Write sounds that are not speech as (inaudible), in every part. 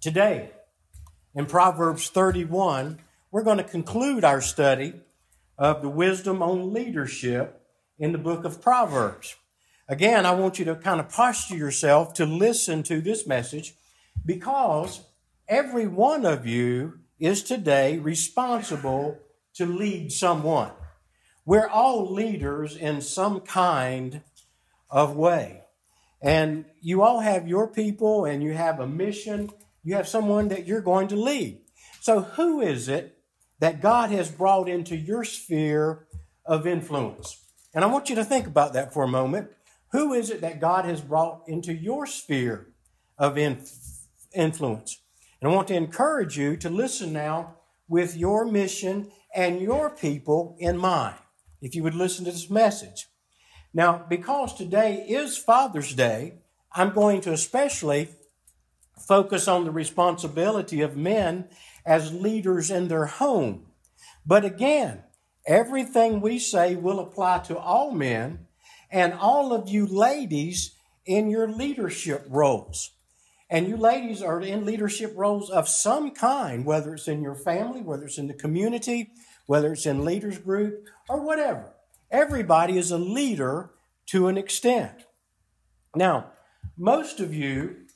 Today, in Proverbs 31, we're going to conclude our study of the wisdom on leadership in the book of Proverbs. Again, I want you to kind of posture yourself to listen to this message because every one of you is today responsible to lead someone. We're all leaders in some kind of way. And you all have your people and you have a mission. You have someone that you're going to lead. So, who is it that God has brought into your sphere of influence? And I want you to think about that for a moment. Who is it that God has brought into your sphere of influence? And I want to encourage you to listen now with your mission and your people in mind, if you would listen to this message. Now, because today is Father's Day, I'm going to especially focus on the responsibility of men as leaders in their home. But again, everything we say will apply to all men and all of you ladies in your leadership roles. And you ladies are in leadership roles of some kind, whether it's in your family, whether it's in the community, whether it's in leaders group or whatever. Everybody is a leader to an extent. Now, most of you,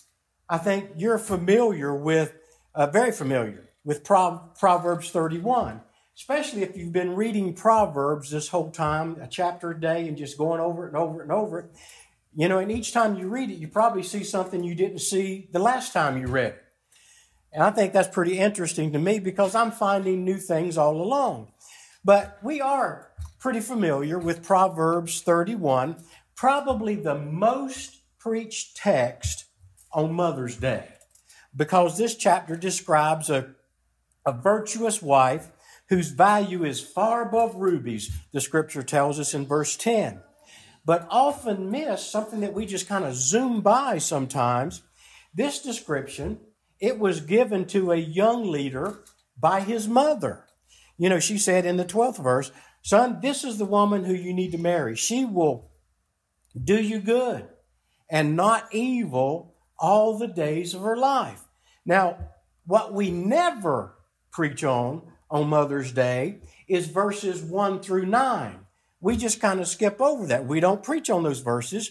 I think you're familiar with, uh, very familiar with Proverbs 31, especially if you've been reading Proverbs this whole time, a chapter a day, and just going over it and over it and over it. You know, and each time you read it, you probably see something you didn't see the last time you read it. And I think that's pretty interesting to me because I'm finding new things all along. But we are pretty familiar with Proverbs 31, probably the most preached text on Mother's Day, because this chapter describes a, a virtuous wife whose value is far above rubies, the scripture tells us in verse 10 but often miss something that we just kind of zoom by sometimes. This description, it was given to a young leader by his mother. You know, she said in the 12th verse, Son, this is the woman who you need to marry. She will do you good and not evil all the days of her life. Now, what we never preach on on Mother's Day is verses 1 through 9 we just kind of skip over that. We don't preach on those verses.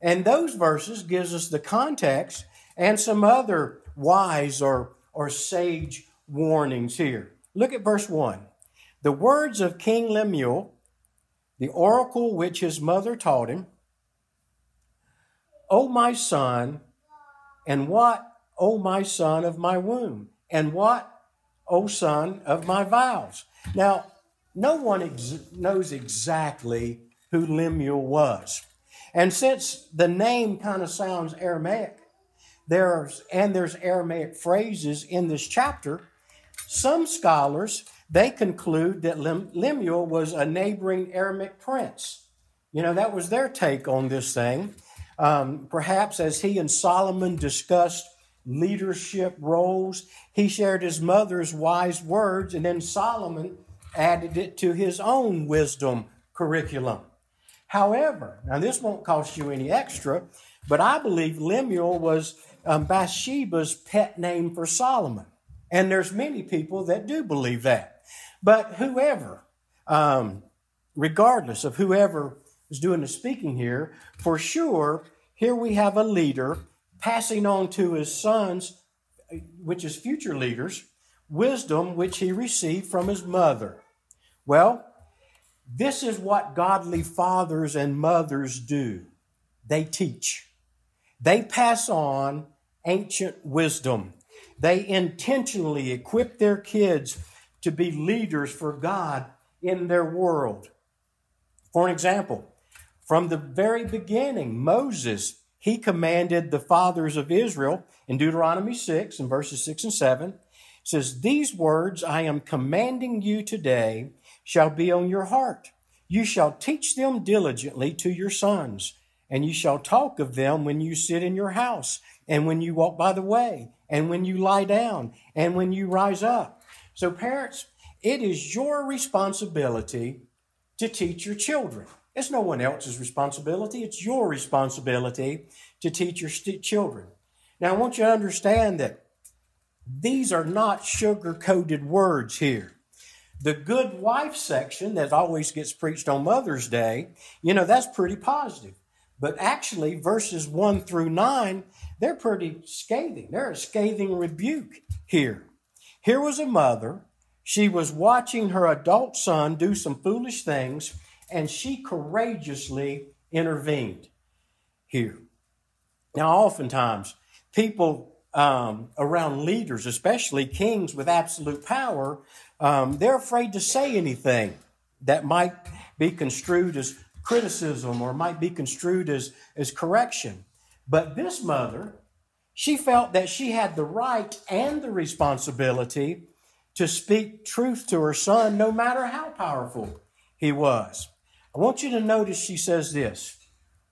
And those verses gives us the context and some other wise or, or sage warnings here. Look at verse 1. The words of King Lemuel, the oracle which his mother taught him, O my son, and what, O my son of my womb, and what, O son of my vows. Now, no one ex- knows exactly who Lemuel was. And since the name kind of sounds Aramaic, there's and there's Aramaic phrases in this chapter, some scholars they conclude that Lemuel was a neighboring Aramaic prince. You know, that was their take on this thing. Um, perhaps as he and Solomon discussed leadership roles, he shared his mother's wise words, and then Solomon added it to his own wisdom curriculum. However, now this won't cost you any extra, but I believe Lemuel was um, Bathsheba's pet name for Solomon. And there's many people that do believe that. But whoever, um, regardless of whoever is doing the speaking here, for sure, here we have a leader passing on to his sons, which is future leaders, wisdom which he received from his mother. Well, this is what godly fathers and mothers do they teach, they pass on ancient wisdom, they intentionally equip their kids to be leaders for God in their world. For an example, from the very beginning, Moses, he commanded the fathers of Israel in Deuteronomy 6 and verses 6 and 7 says, These words I am commanding you today shall be on your heart. You shall teach them diligently to your sons, and you shall talk of them when you sit in your house, and when you walk by the way, and when you lie down, and when you rise up. So, parents, it is your responsibility to teach your children. It's no one else's responsibility. It's your responsibility to teach your st- children. Now, I want you to understand that These are not sugar coated words here. The good wife section that always gets preached on Mother's Day, you know, that's pretty positive. But actually, verses 1 through 9, they're pretty scathing. They're a scathing rebuke here. Here was a mother. She was watching her adult son do some foolish things, and she courageously intervened here. Now, oftentimes, people um, around leaders, especially kings with absolute power, um, they're afraid to say anything that might be construed as criticism or might be construed as, as correction. But this mother, she felt that she had the right and the responsibility to speak truth to her son, no matter how powerful he was. I want you to notice she says this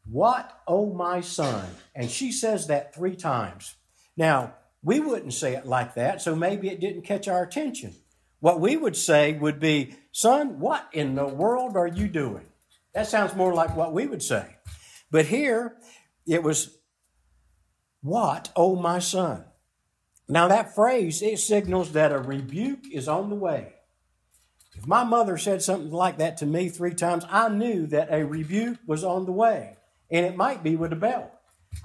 What, oh my son? And she says that three times. Now, we wouldn't say it like that, so maybe it didn't catch our attention. What we would say would be, Son, what in the world are you doing? That sounds more like what we would say. But here, it was, What, oh my son? Now, that phrase, it signals that a rebuke is on the way. My mother said something like that to me three times, I knew that a rebuke was on the way. And it might be with a belt.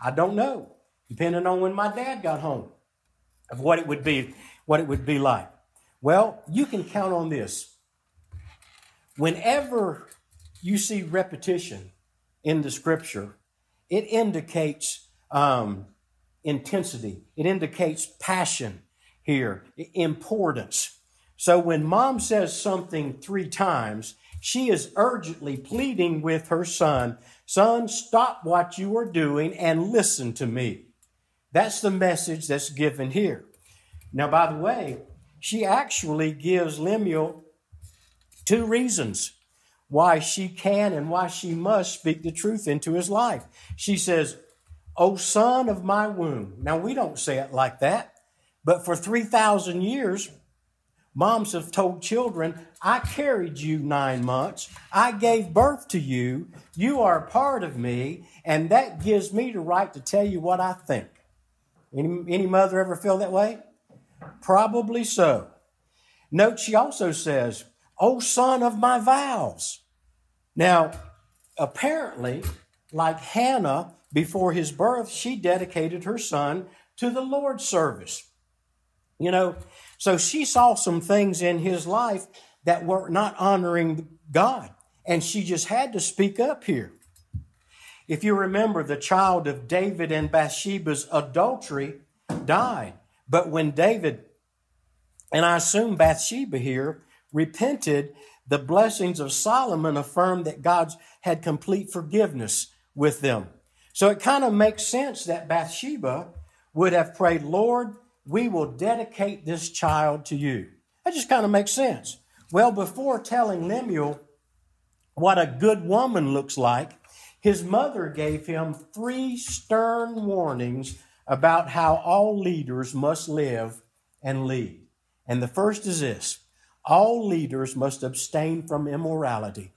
I don't know depending on when my dad got home, of what it would be, what it would be like. Well, you can count on this. Whenever you see repetition in the scripture, it indicates um, intensity. It indicates passion here, importance. So when mom says something three times, she is urgently pleading with her son, Son, stop what you are doing and listen to me. That's the message that's given here. Now, by the way, she actually gives Lemuel two reasons why she can and why she must speak the truth into his life. She says, O son of my womb. Now, we don't say it like that, but for 3,000 years, moms have told children, I carried you nine months. I gave birth to you. You are a part of me, and that gives me the right to tell you what I think. Any, any mother ever feel that way? Probably so. Note she also says, O son of my vows. Now, apparently, like Hannah before his birth, she dedicated her son to the Lord's service. You know, so she saw some things in his life that were not honoring God, and she just had to speak up here. If you remember, the child of David and Bathsheba's adultery died. But when David, and I assume Bathsheba here, repented, the blessings of Solomon affirmed that God's had complete forgiveness with them. So it kind of makes sense that Bathsheba would have prayed, Lord, we will dedicate this child to you. That just kind of makes sense. Well, before telling Lemuel what a good woman looks like, his mother gave him three stern warnings about how all leaders must live and lead. And the first is this all leaders must abstain from immorality.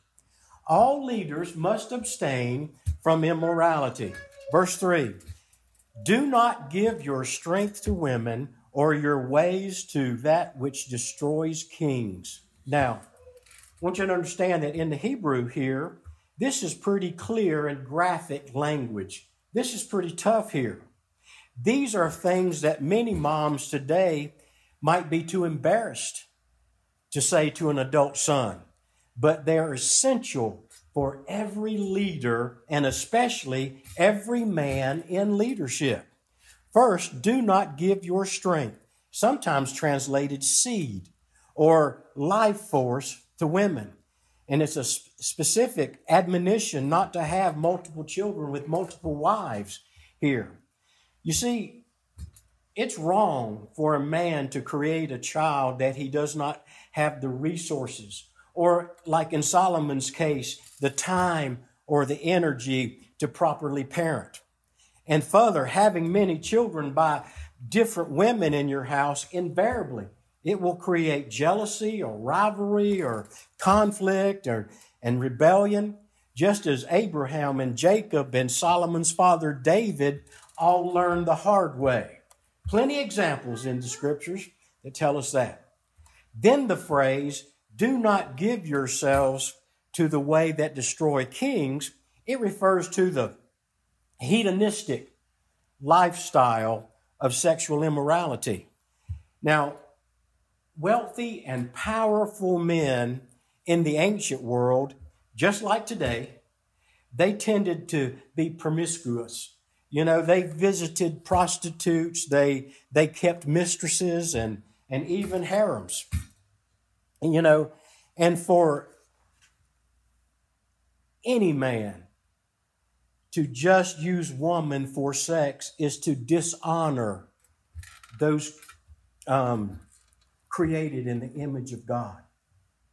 All leaders must abstain from immorality. Verse 3 Do not give your strength to women or your ways to that which destroys kings. Now, I want you to understand that in the Hebrew here, this is pretty clear and graphic language. This is pretty tough here. These are things that many moms today might be too embarrassed to say to an adult son, but they're essential for every leader and especially every man in leadership. First, do not give your strength, sometimes translated seed or life force, to women. And it's a specific admonition not to have multiple children with multiple wives here. You see, it's wrong for a man to create a child that he does not have the resources, or like in Solomon's case, the time or the energy to properly parent. And further, having many children by different women in your house invariably it will create jealousy or rivalry or conflict or and rebellion, just as Abraham and Jacob and Solomon's father David all learned the hard way. Plenty examples in the scriptures that tell us that. Then the phrase, do not give yourselves to the way that destroy kings, it refers to the hedonistic lifestyle of sexual immorality. Now, wealthy and powerful men in the ancient world, just like today, they tended to be promiscuous. You know, they visited prostitutes, they, they kept mistresses and, and even harems. You know, and for any man to just use woman for sex is to dishonor those um, created in the image of God.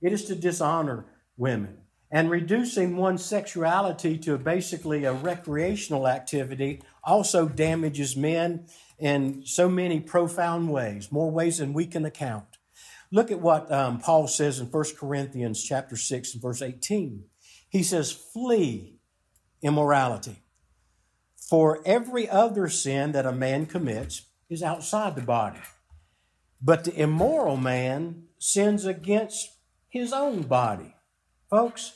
It is to dishonor women. And reducing one's sexuality to basically a recreational activity also damages men in so many profound ways, more ways than we can account. Look at what um, Paul says in 1 Corinthians chapter 6 and verse 18. He says, flee immorality. For every other sin that a man commits is outside the body. But the immoral man sins against his own body. Folks,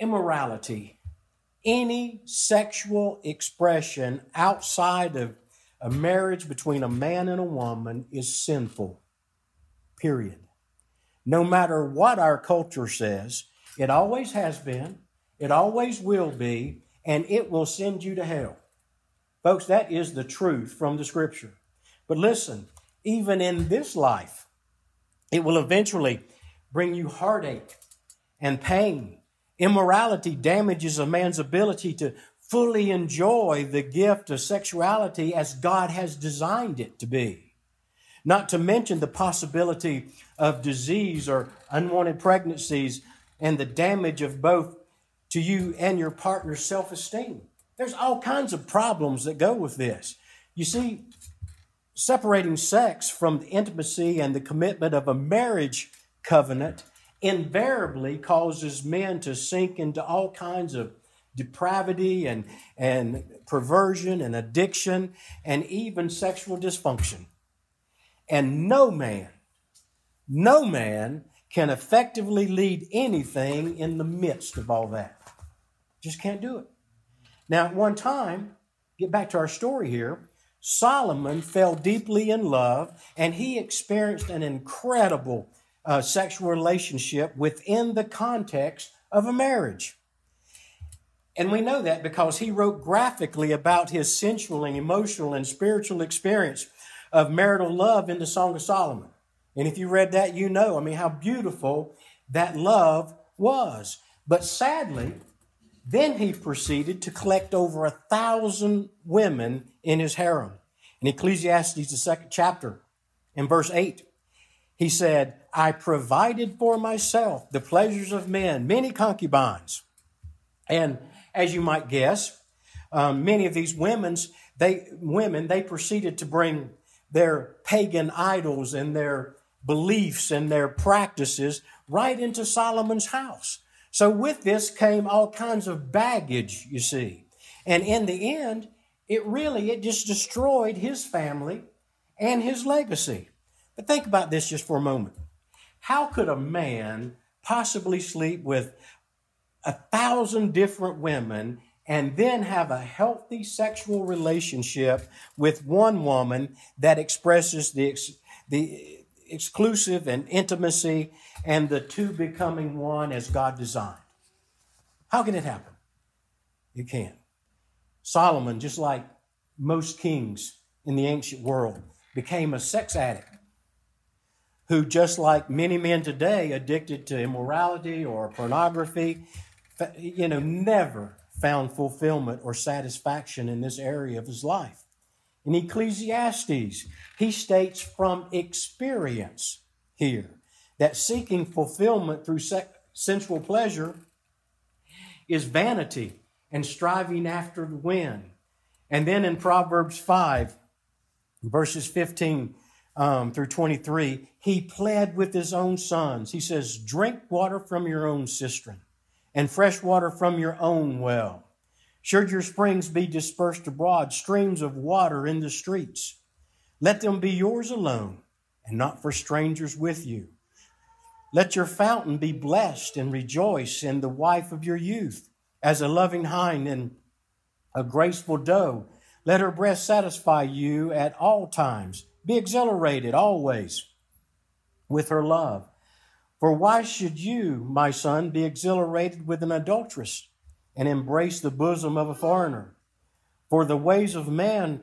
immorality, any sexual expression outside of a marriage between a man and a woman is sinful. Period. No matter what our culture says, it always has been, it always will be, and it will send you to hell. Folks, that is the truth from the scripture. But listen, even in this life, it will eventually bring you heartache and pain. Immorality damages a man's ability to fully enjoy the gift of sexuality as God has designed it to be. Not to mention the possibility of disease or unwanted pregnancies and the damage of both to you and your partner's self esteem. There's all kinds of problems that go with this. You see, separating sex from the intimacy and the commitment of a marriage covenant invariably causes men to sink into all kinds of depravity and, and perversion and addiction and even sexual dysfunction. And no man, no man can effectively lead anything in the midst of all that. Just can't do it. Now, at one time, get back to our story here, Solomon fell deeply in love and he experienced an incredible uh, sexual relationship within the context of a marriage. And we know that because he wrote graphically about his sensual and emotional and spiritual experience of marital love in the Song of Solomon. And if you read that, you know, I mean, how beautiful that love was. But sadly, then he proceeded to collect over a thousand women in his harem. In Ecclesiastes, the second chapter, in verse 8, he said, I provided for myself the pleasures of men, many concubines. And as you might guess, um, many of these women's, they, women, they proceeded to bring their pagan idols and their beliefs and their practices right into Solomon's house. So with this came all kinds of baggage, you see. And in the end, it really it just destroyed his family and his legacy. But think about this just for a moment. How could a man possibly sleep with a thousand different women and then have a healthy sexual relationship with one woman that expresses the, the exclusive and intimacy and the two becoming one as God designed. How can it happen? You can't. Solomon, just like most kings in the ancient world, became a sex addict who, just like many men today, addicted to immorality or pornography, you know, never found fulfillment or satisfaction in this area of his life. In Ecclesiastes, he states from experience here that seeking fulfillment through sensual pleasure is vanity and striving after the wind. And then in Proverbs 5, verses 15 um, through 23, he pled with his own sons. He says, Drink water from your own cistern and fresh water from your own well. Should your springs be dispersed abroad, streams of water in the streets, let them be yours alone and not for strangers with you. Let your fountain be blessed and rejoice in the wife of your youth, as a loving hind and a graceful doe. Let her breast satisfy you at all times. Be exhilarated always with her love. For why should you, my son, be exhilarated with an adulteress and embrace the bosom of a foreigner? For the ways of man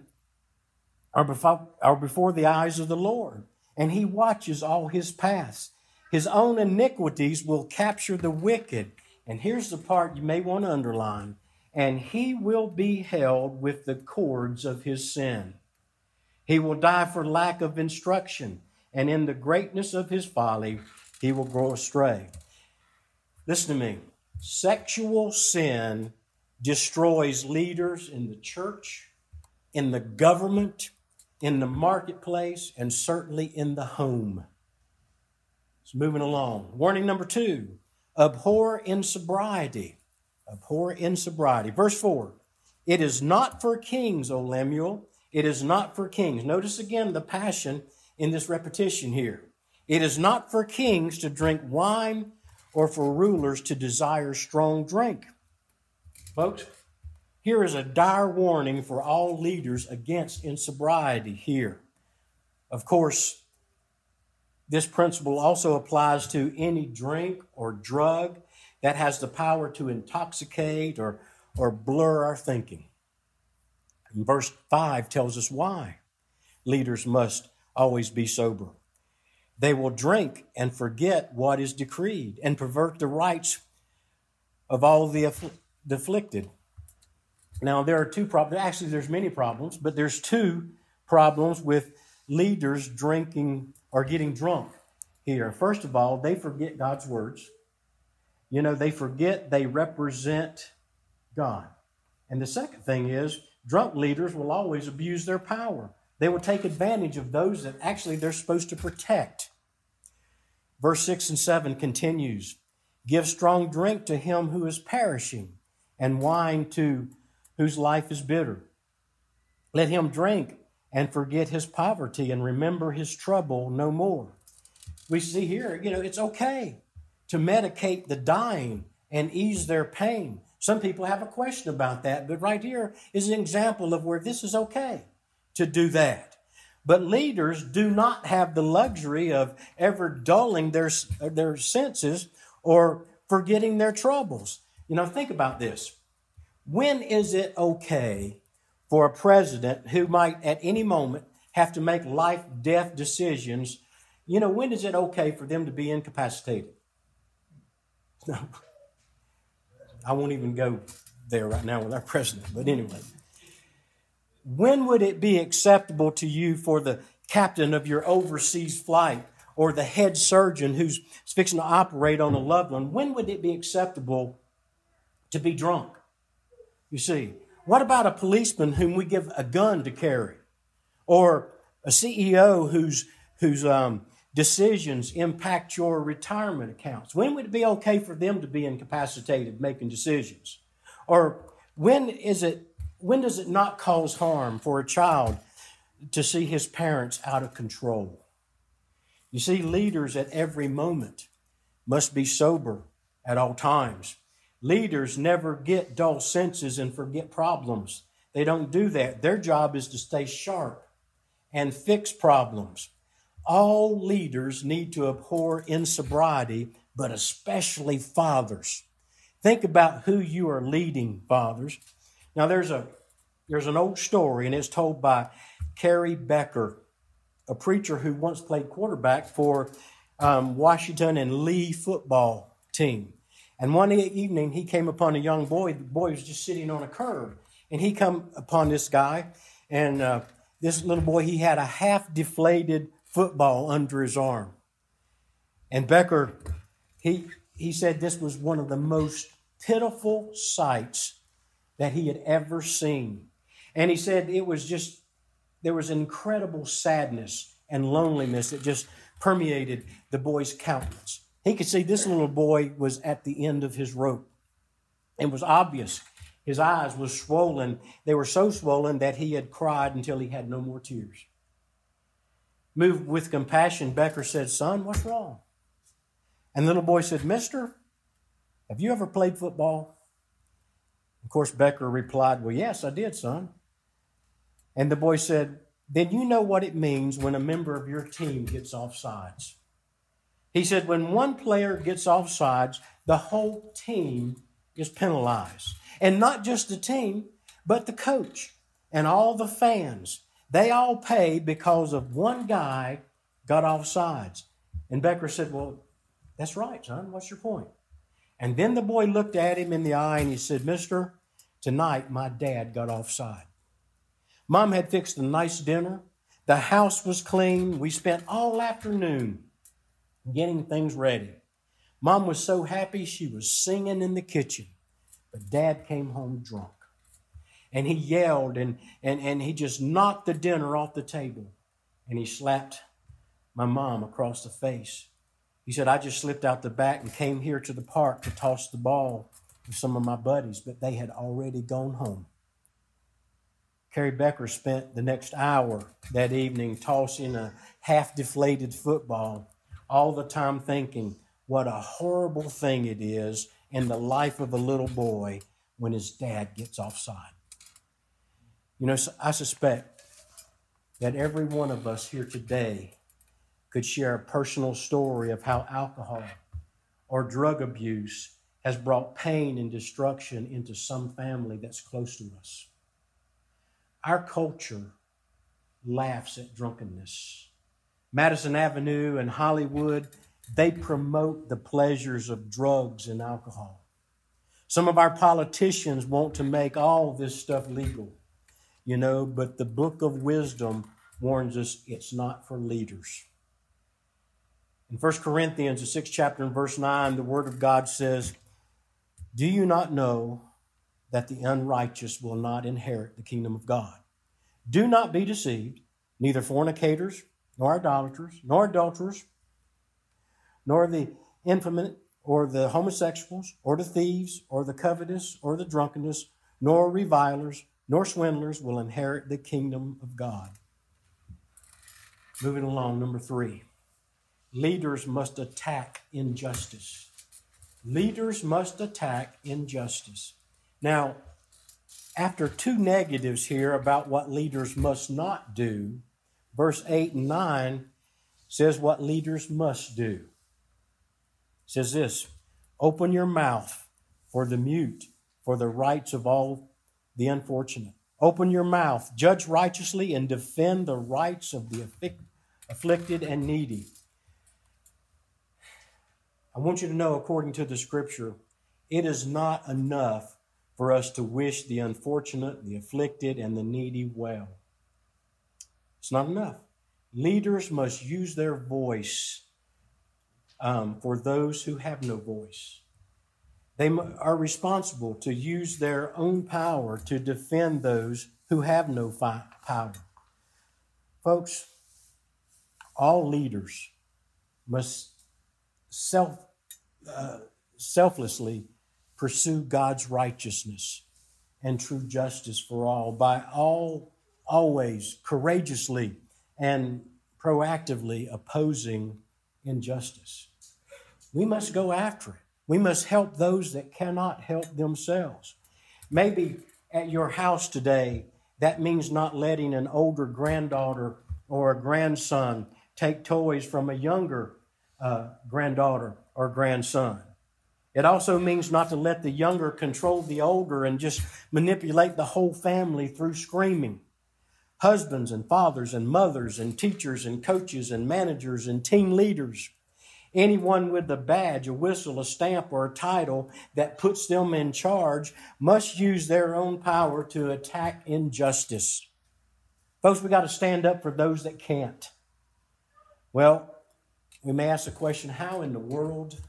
are before, are before the eyes of the Lord, and he watches all his paths. His own iniquities will capture the wicked. And here's the part you may want to underline and he will be held with the cords of his sin. He will die for lack of instruction, and in the greatness of his folly, he will go astray. Listen to me. Sexual sin destroys leaders in the church, in the government, in the marketplace, and certainly in the home. It's moving along. Warning number two abhor insobriety. Abhor insobriety. Verse 4 It is not for kings, O Lemuel. It is not for kings. Notice again the passion in this repetition here. It is not for kings to drink wine or for rulers to desire strong drink. Folks, here is a dire warning for all leaders against insobriety here. Of course, this principle also applies to any drink or drug that has the power to intoxicate or, or blur our thinking. And verse 5 tells us why leaders must always be sober. They will drink and forget what is decreed and pervert the rights of all the, affl- afflicted. Now, there are two problems. Actually, there's many problems, but there's two problems with leaders drinking or getting drunk here. First of all, they forget God's words. You know, they forget they represent God. And the second thing is, drunk leaders will always abuse their power. They will take advantage of those that actually they're supposed to protect. Verse 6 and 7 continues Give strong drink to him who is perishing, and wine to whose life is bitter. Let him drink and forget his poverty and remember his trouble no more. We see here, you know, it's okay to medicate the dying and ease their pain. Some people have a question about that, but right here is an example of where this is okay to do that. But leaders do not have the luxury of ever dulling their, their senses or forgetting their troubles. You know, think about this. When is it okay for a president who might at any moment have to make life death decisions? You know, when is it okay for them to be incapacitated? No. (laughs) I won't even go there right now with our president, but anyway. When would it be acceptable to you for the captain of your overseas flight or the head surgeon who's fixing to operate on a loved one? When would it be acceptable to be drunk? You see, what about a policeman whom we give a gun to carry? Or a CEO whose, whose um, decisions impact your retirement accounts? When would it be okay for them to be incapacitated making decisions? Or when is it when does it not cause harm for a child to see his parents out of control? You see, leaders at every moment must be sober at all times. Leaders never get dull senses and forget problems. They don't do that. Their job is to stay sharp and fix problems. All leaders need to abhor insobriety, but especially fathers. Think about who you are leading, fathers. Now, there's a there's an old story, and it's told by Carrie Becker, a preacher who once played quarterback for um, Washington and Lee football team. And one evening, he came upon a young boy. The boy was just sitting on a curb, and he come upon this guy, and uh, this little boy he had a half deflated football under his arm. And Becker, he he said this was one of the most pitiful sights that he had ever seen. And he said it was just, there was incredible sadness and loneliness that just permeated the boy's countenance. He could see this little boy was at the end of his rope. It was obvious His eyes were swollen. They were so swollen that he had cried until he had no more tears. Moved with compassion, Becker said, Son, what's wrong? And the little boy said, Mister, have you ever played football? Course, Becker replied, Well, yes, I did, son. And the boy said, Then you know what it means when a member of your team gets off sides. He said, When one player gets off sides, the whole team is penalized. And not just the team, but the coach and all the fans. They all pay because of one guy got off sides. And Becker said, Well, that's right, son. What's your point? And then the boy looked at him in the eye and he said, Mister, tonight my dad got offside. Mom had fixed a nice dinner. The house was clean. We spent all afternoon getting things ready. Mom was so happy she was singing in the kitchen. But dad came home drunk. And he yelled and, and, and he just knocked the dinner off the table. And he slapped my mom across the face. He said, I just slipped out the back and came here to the park to toss the ball some of my buddies, but they had already gone home. Carrie Becker spent the next hour that evening tossing a half deflated football, all the time thinking what a horrible thing it is in the life of a little boy when his dad gets offside. You know, I suspect that every one of us here today could share a personal story of how alcohol or drug abuse has brought pain and destruction into some family that's close to us. Our culture laughs at drunkenness. Madison Avenue and Hollywood, they promote the pleasures of drugs and alcohol. Some of our politicians want to make all this stuff legal, you know, but the book of wisdom warns us it's not for leaders. In 1 Corinthians, the sixth chapter and verse 9, the word of God says, Do you not know that the unrighteous will not inherit the kingdom of God? Do not be deceived, neither fornicators, nor idolaters, nor adulterers, nor the infamous, or the homosexuals, or the thieves, or the covetous, or the drunkenness, nor revilers, nor swindlers will inherit the kingdom of God. Moving along, number three. Leaders must attack injustice. Leaders must attack injustice. Now, after two negatives here about what leaders must not do, verse 8 and 9 says what leaders must do. It says this Open your mouth for the mute, for the rights of all the unfortunate. Open your mouth, judge righteously, and defend the rights of the afflicted and needy. I want you to know, according to the scripture, it is not enough for us to wish the unfortunate, the afflicted, and the needy well. It's not enough. Leaders must use their voice um, for those who have no voice. They are responsible to use their own power to defend those who have no fi- power. Folks, all leaders must self, uh, selflessly pursue God's righteousness and true justice for all by all always courageously and proactively opposing injustice. We must go after it. We must help those that cannot help themselves. Maybe at your house today, that means not letting an older granddaughter or a grandson take toys from a younger uh, granddaughter or grandson. It also means not to let the younger control the older and just manipulate the whole family through screaming. Husbands and fathers and mothers and teachers and coaches and managers and team leaders. Anyone with a badge, a whistle, a stamp, or a title that puts them in charge must use their own power to attack injustice. Folks, we got to stand up for those that can't. Well, we may ask the question how in the world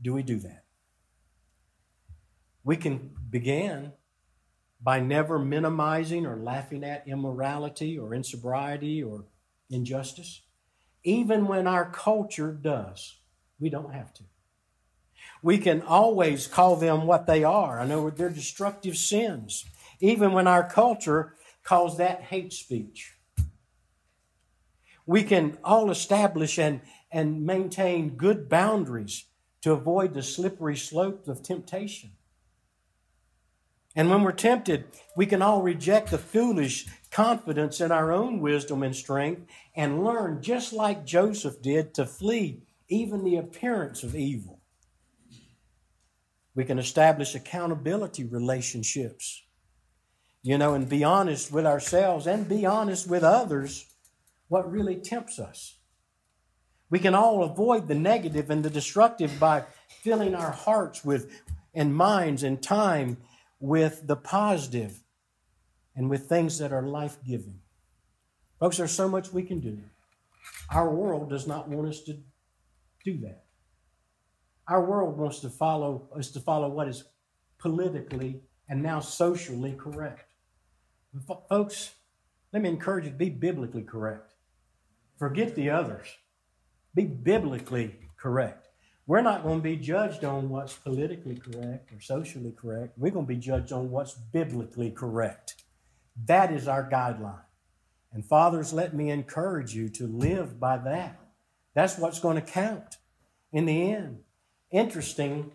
do we do that? We can begin by never minimizing or laughing at immorality or insobriety or injustice. Even when our culture does, we don't have to. We can always call them what they are. I know they're destructive sins, even when our culture calls that hate speech. We can all establish and, and maintain good boundaries to avoid the slippery slope of temptation. And when we're tempted, we can all reject the foolish confidence in our own wisdom and strength and learn, just like Joseph did, to flee even the appearance of evil. We can establish accountability relationships, you know, and be honest with ourselves and be honest with others what really tempts us. We can all avoid the negative and the destructive by filling our hearts with and minds and time with the positive and with things that are life giving. Folks, there's so much we can do. Our world does not want us to do that. Our world wants to follow us to follow what is politically and now socially correct. Folks, let me encourage you to be biblically correct. Forget the others. Be biblically correct. We're not going to be judged on what's politically correct or socially correct. We're going to be judged on what's biblically correct. That is our guideline. And fathers, let me encourage you to live by that. That's what's going to count in the end. Interesting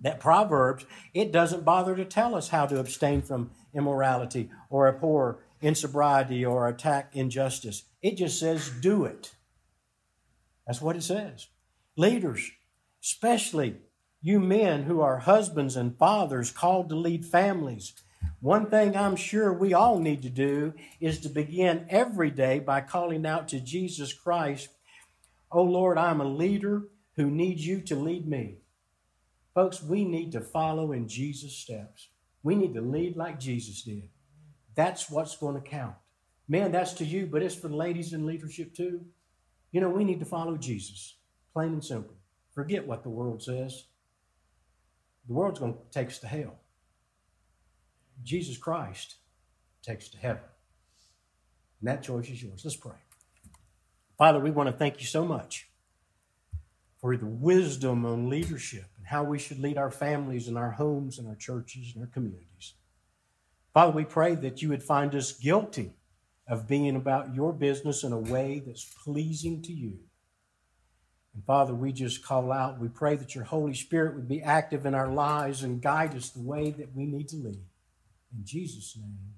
that Proverbs, it doesn't bother to tell us how to abstain from immorality or abhor insobriety or attack injustice. It just says do it. That's what it says. Leaders, especially you men who are husbands and fathers called to lead families, one thing I'm sure we all need to do is to begin every day by calling out to Jesus Christ, Oh Lord, I'm a leader who needs you to lead me. Folks, we need to follow in Jesus' steps. We need to lead like Jesus did. That's what's going to count. Man, that's to you, but it's for the ladies in leadership too. You know, we need to follow Jesus. Plain and simple. Forget what the world says. The world's going to take us to hell. Jesus Christ takes us to heaven. And that choice is yours. Let's pray. Father, we want to thank you so much for the wisdom on leadership and how we should lead our families and our homes and our churches and our communities. Father, we pray that you would find us guilty of being about your business in a way that's pleasing to you. And Father, we just call out, we pray that your Holy Spirit would be active in our lives and guide us the way that we need to lead. In Jesus' name.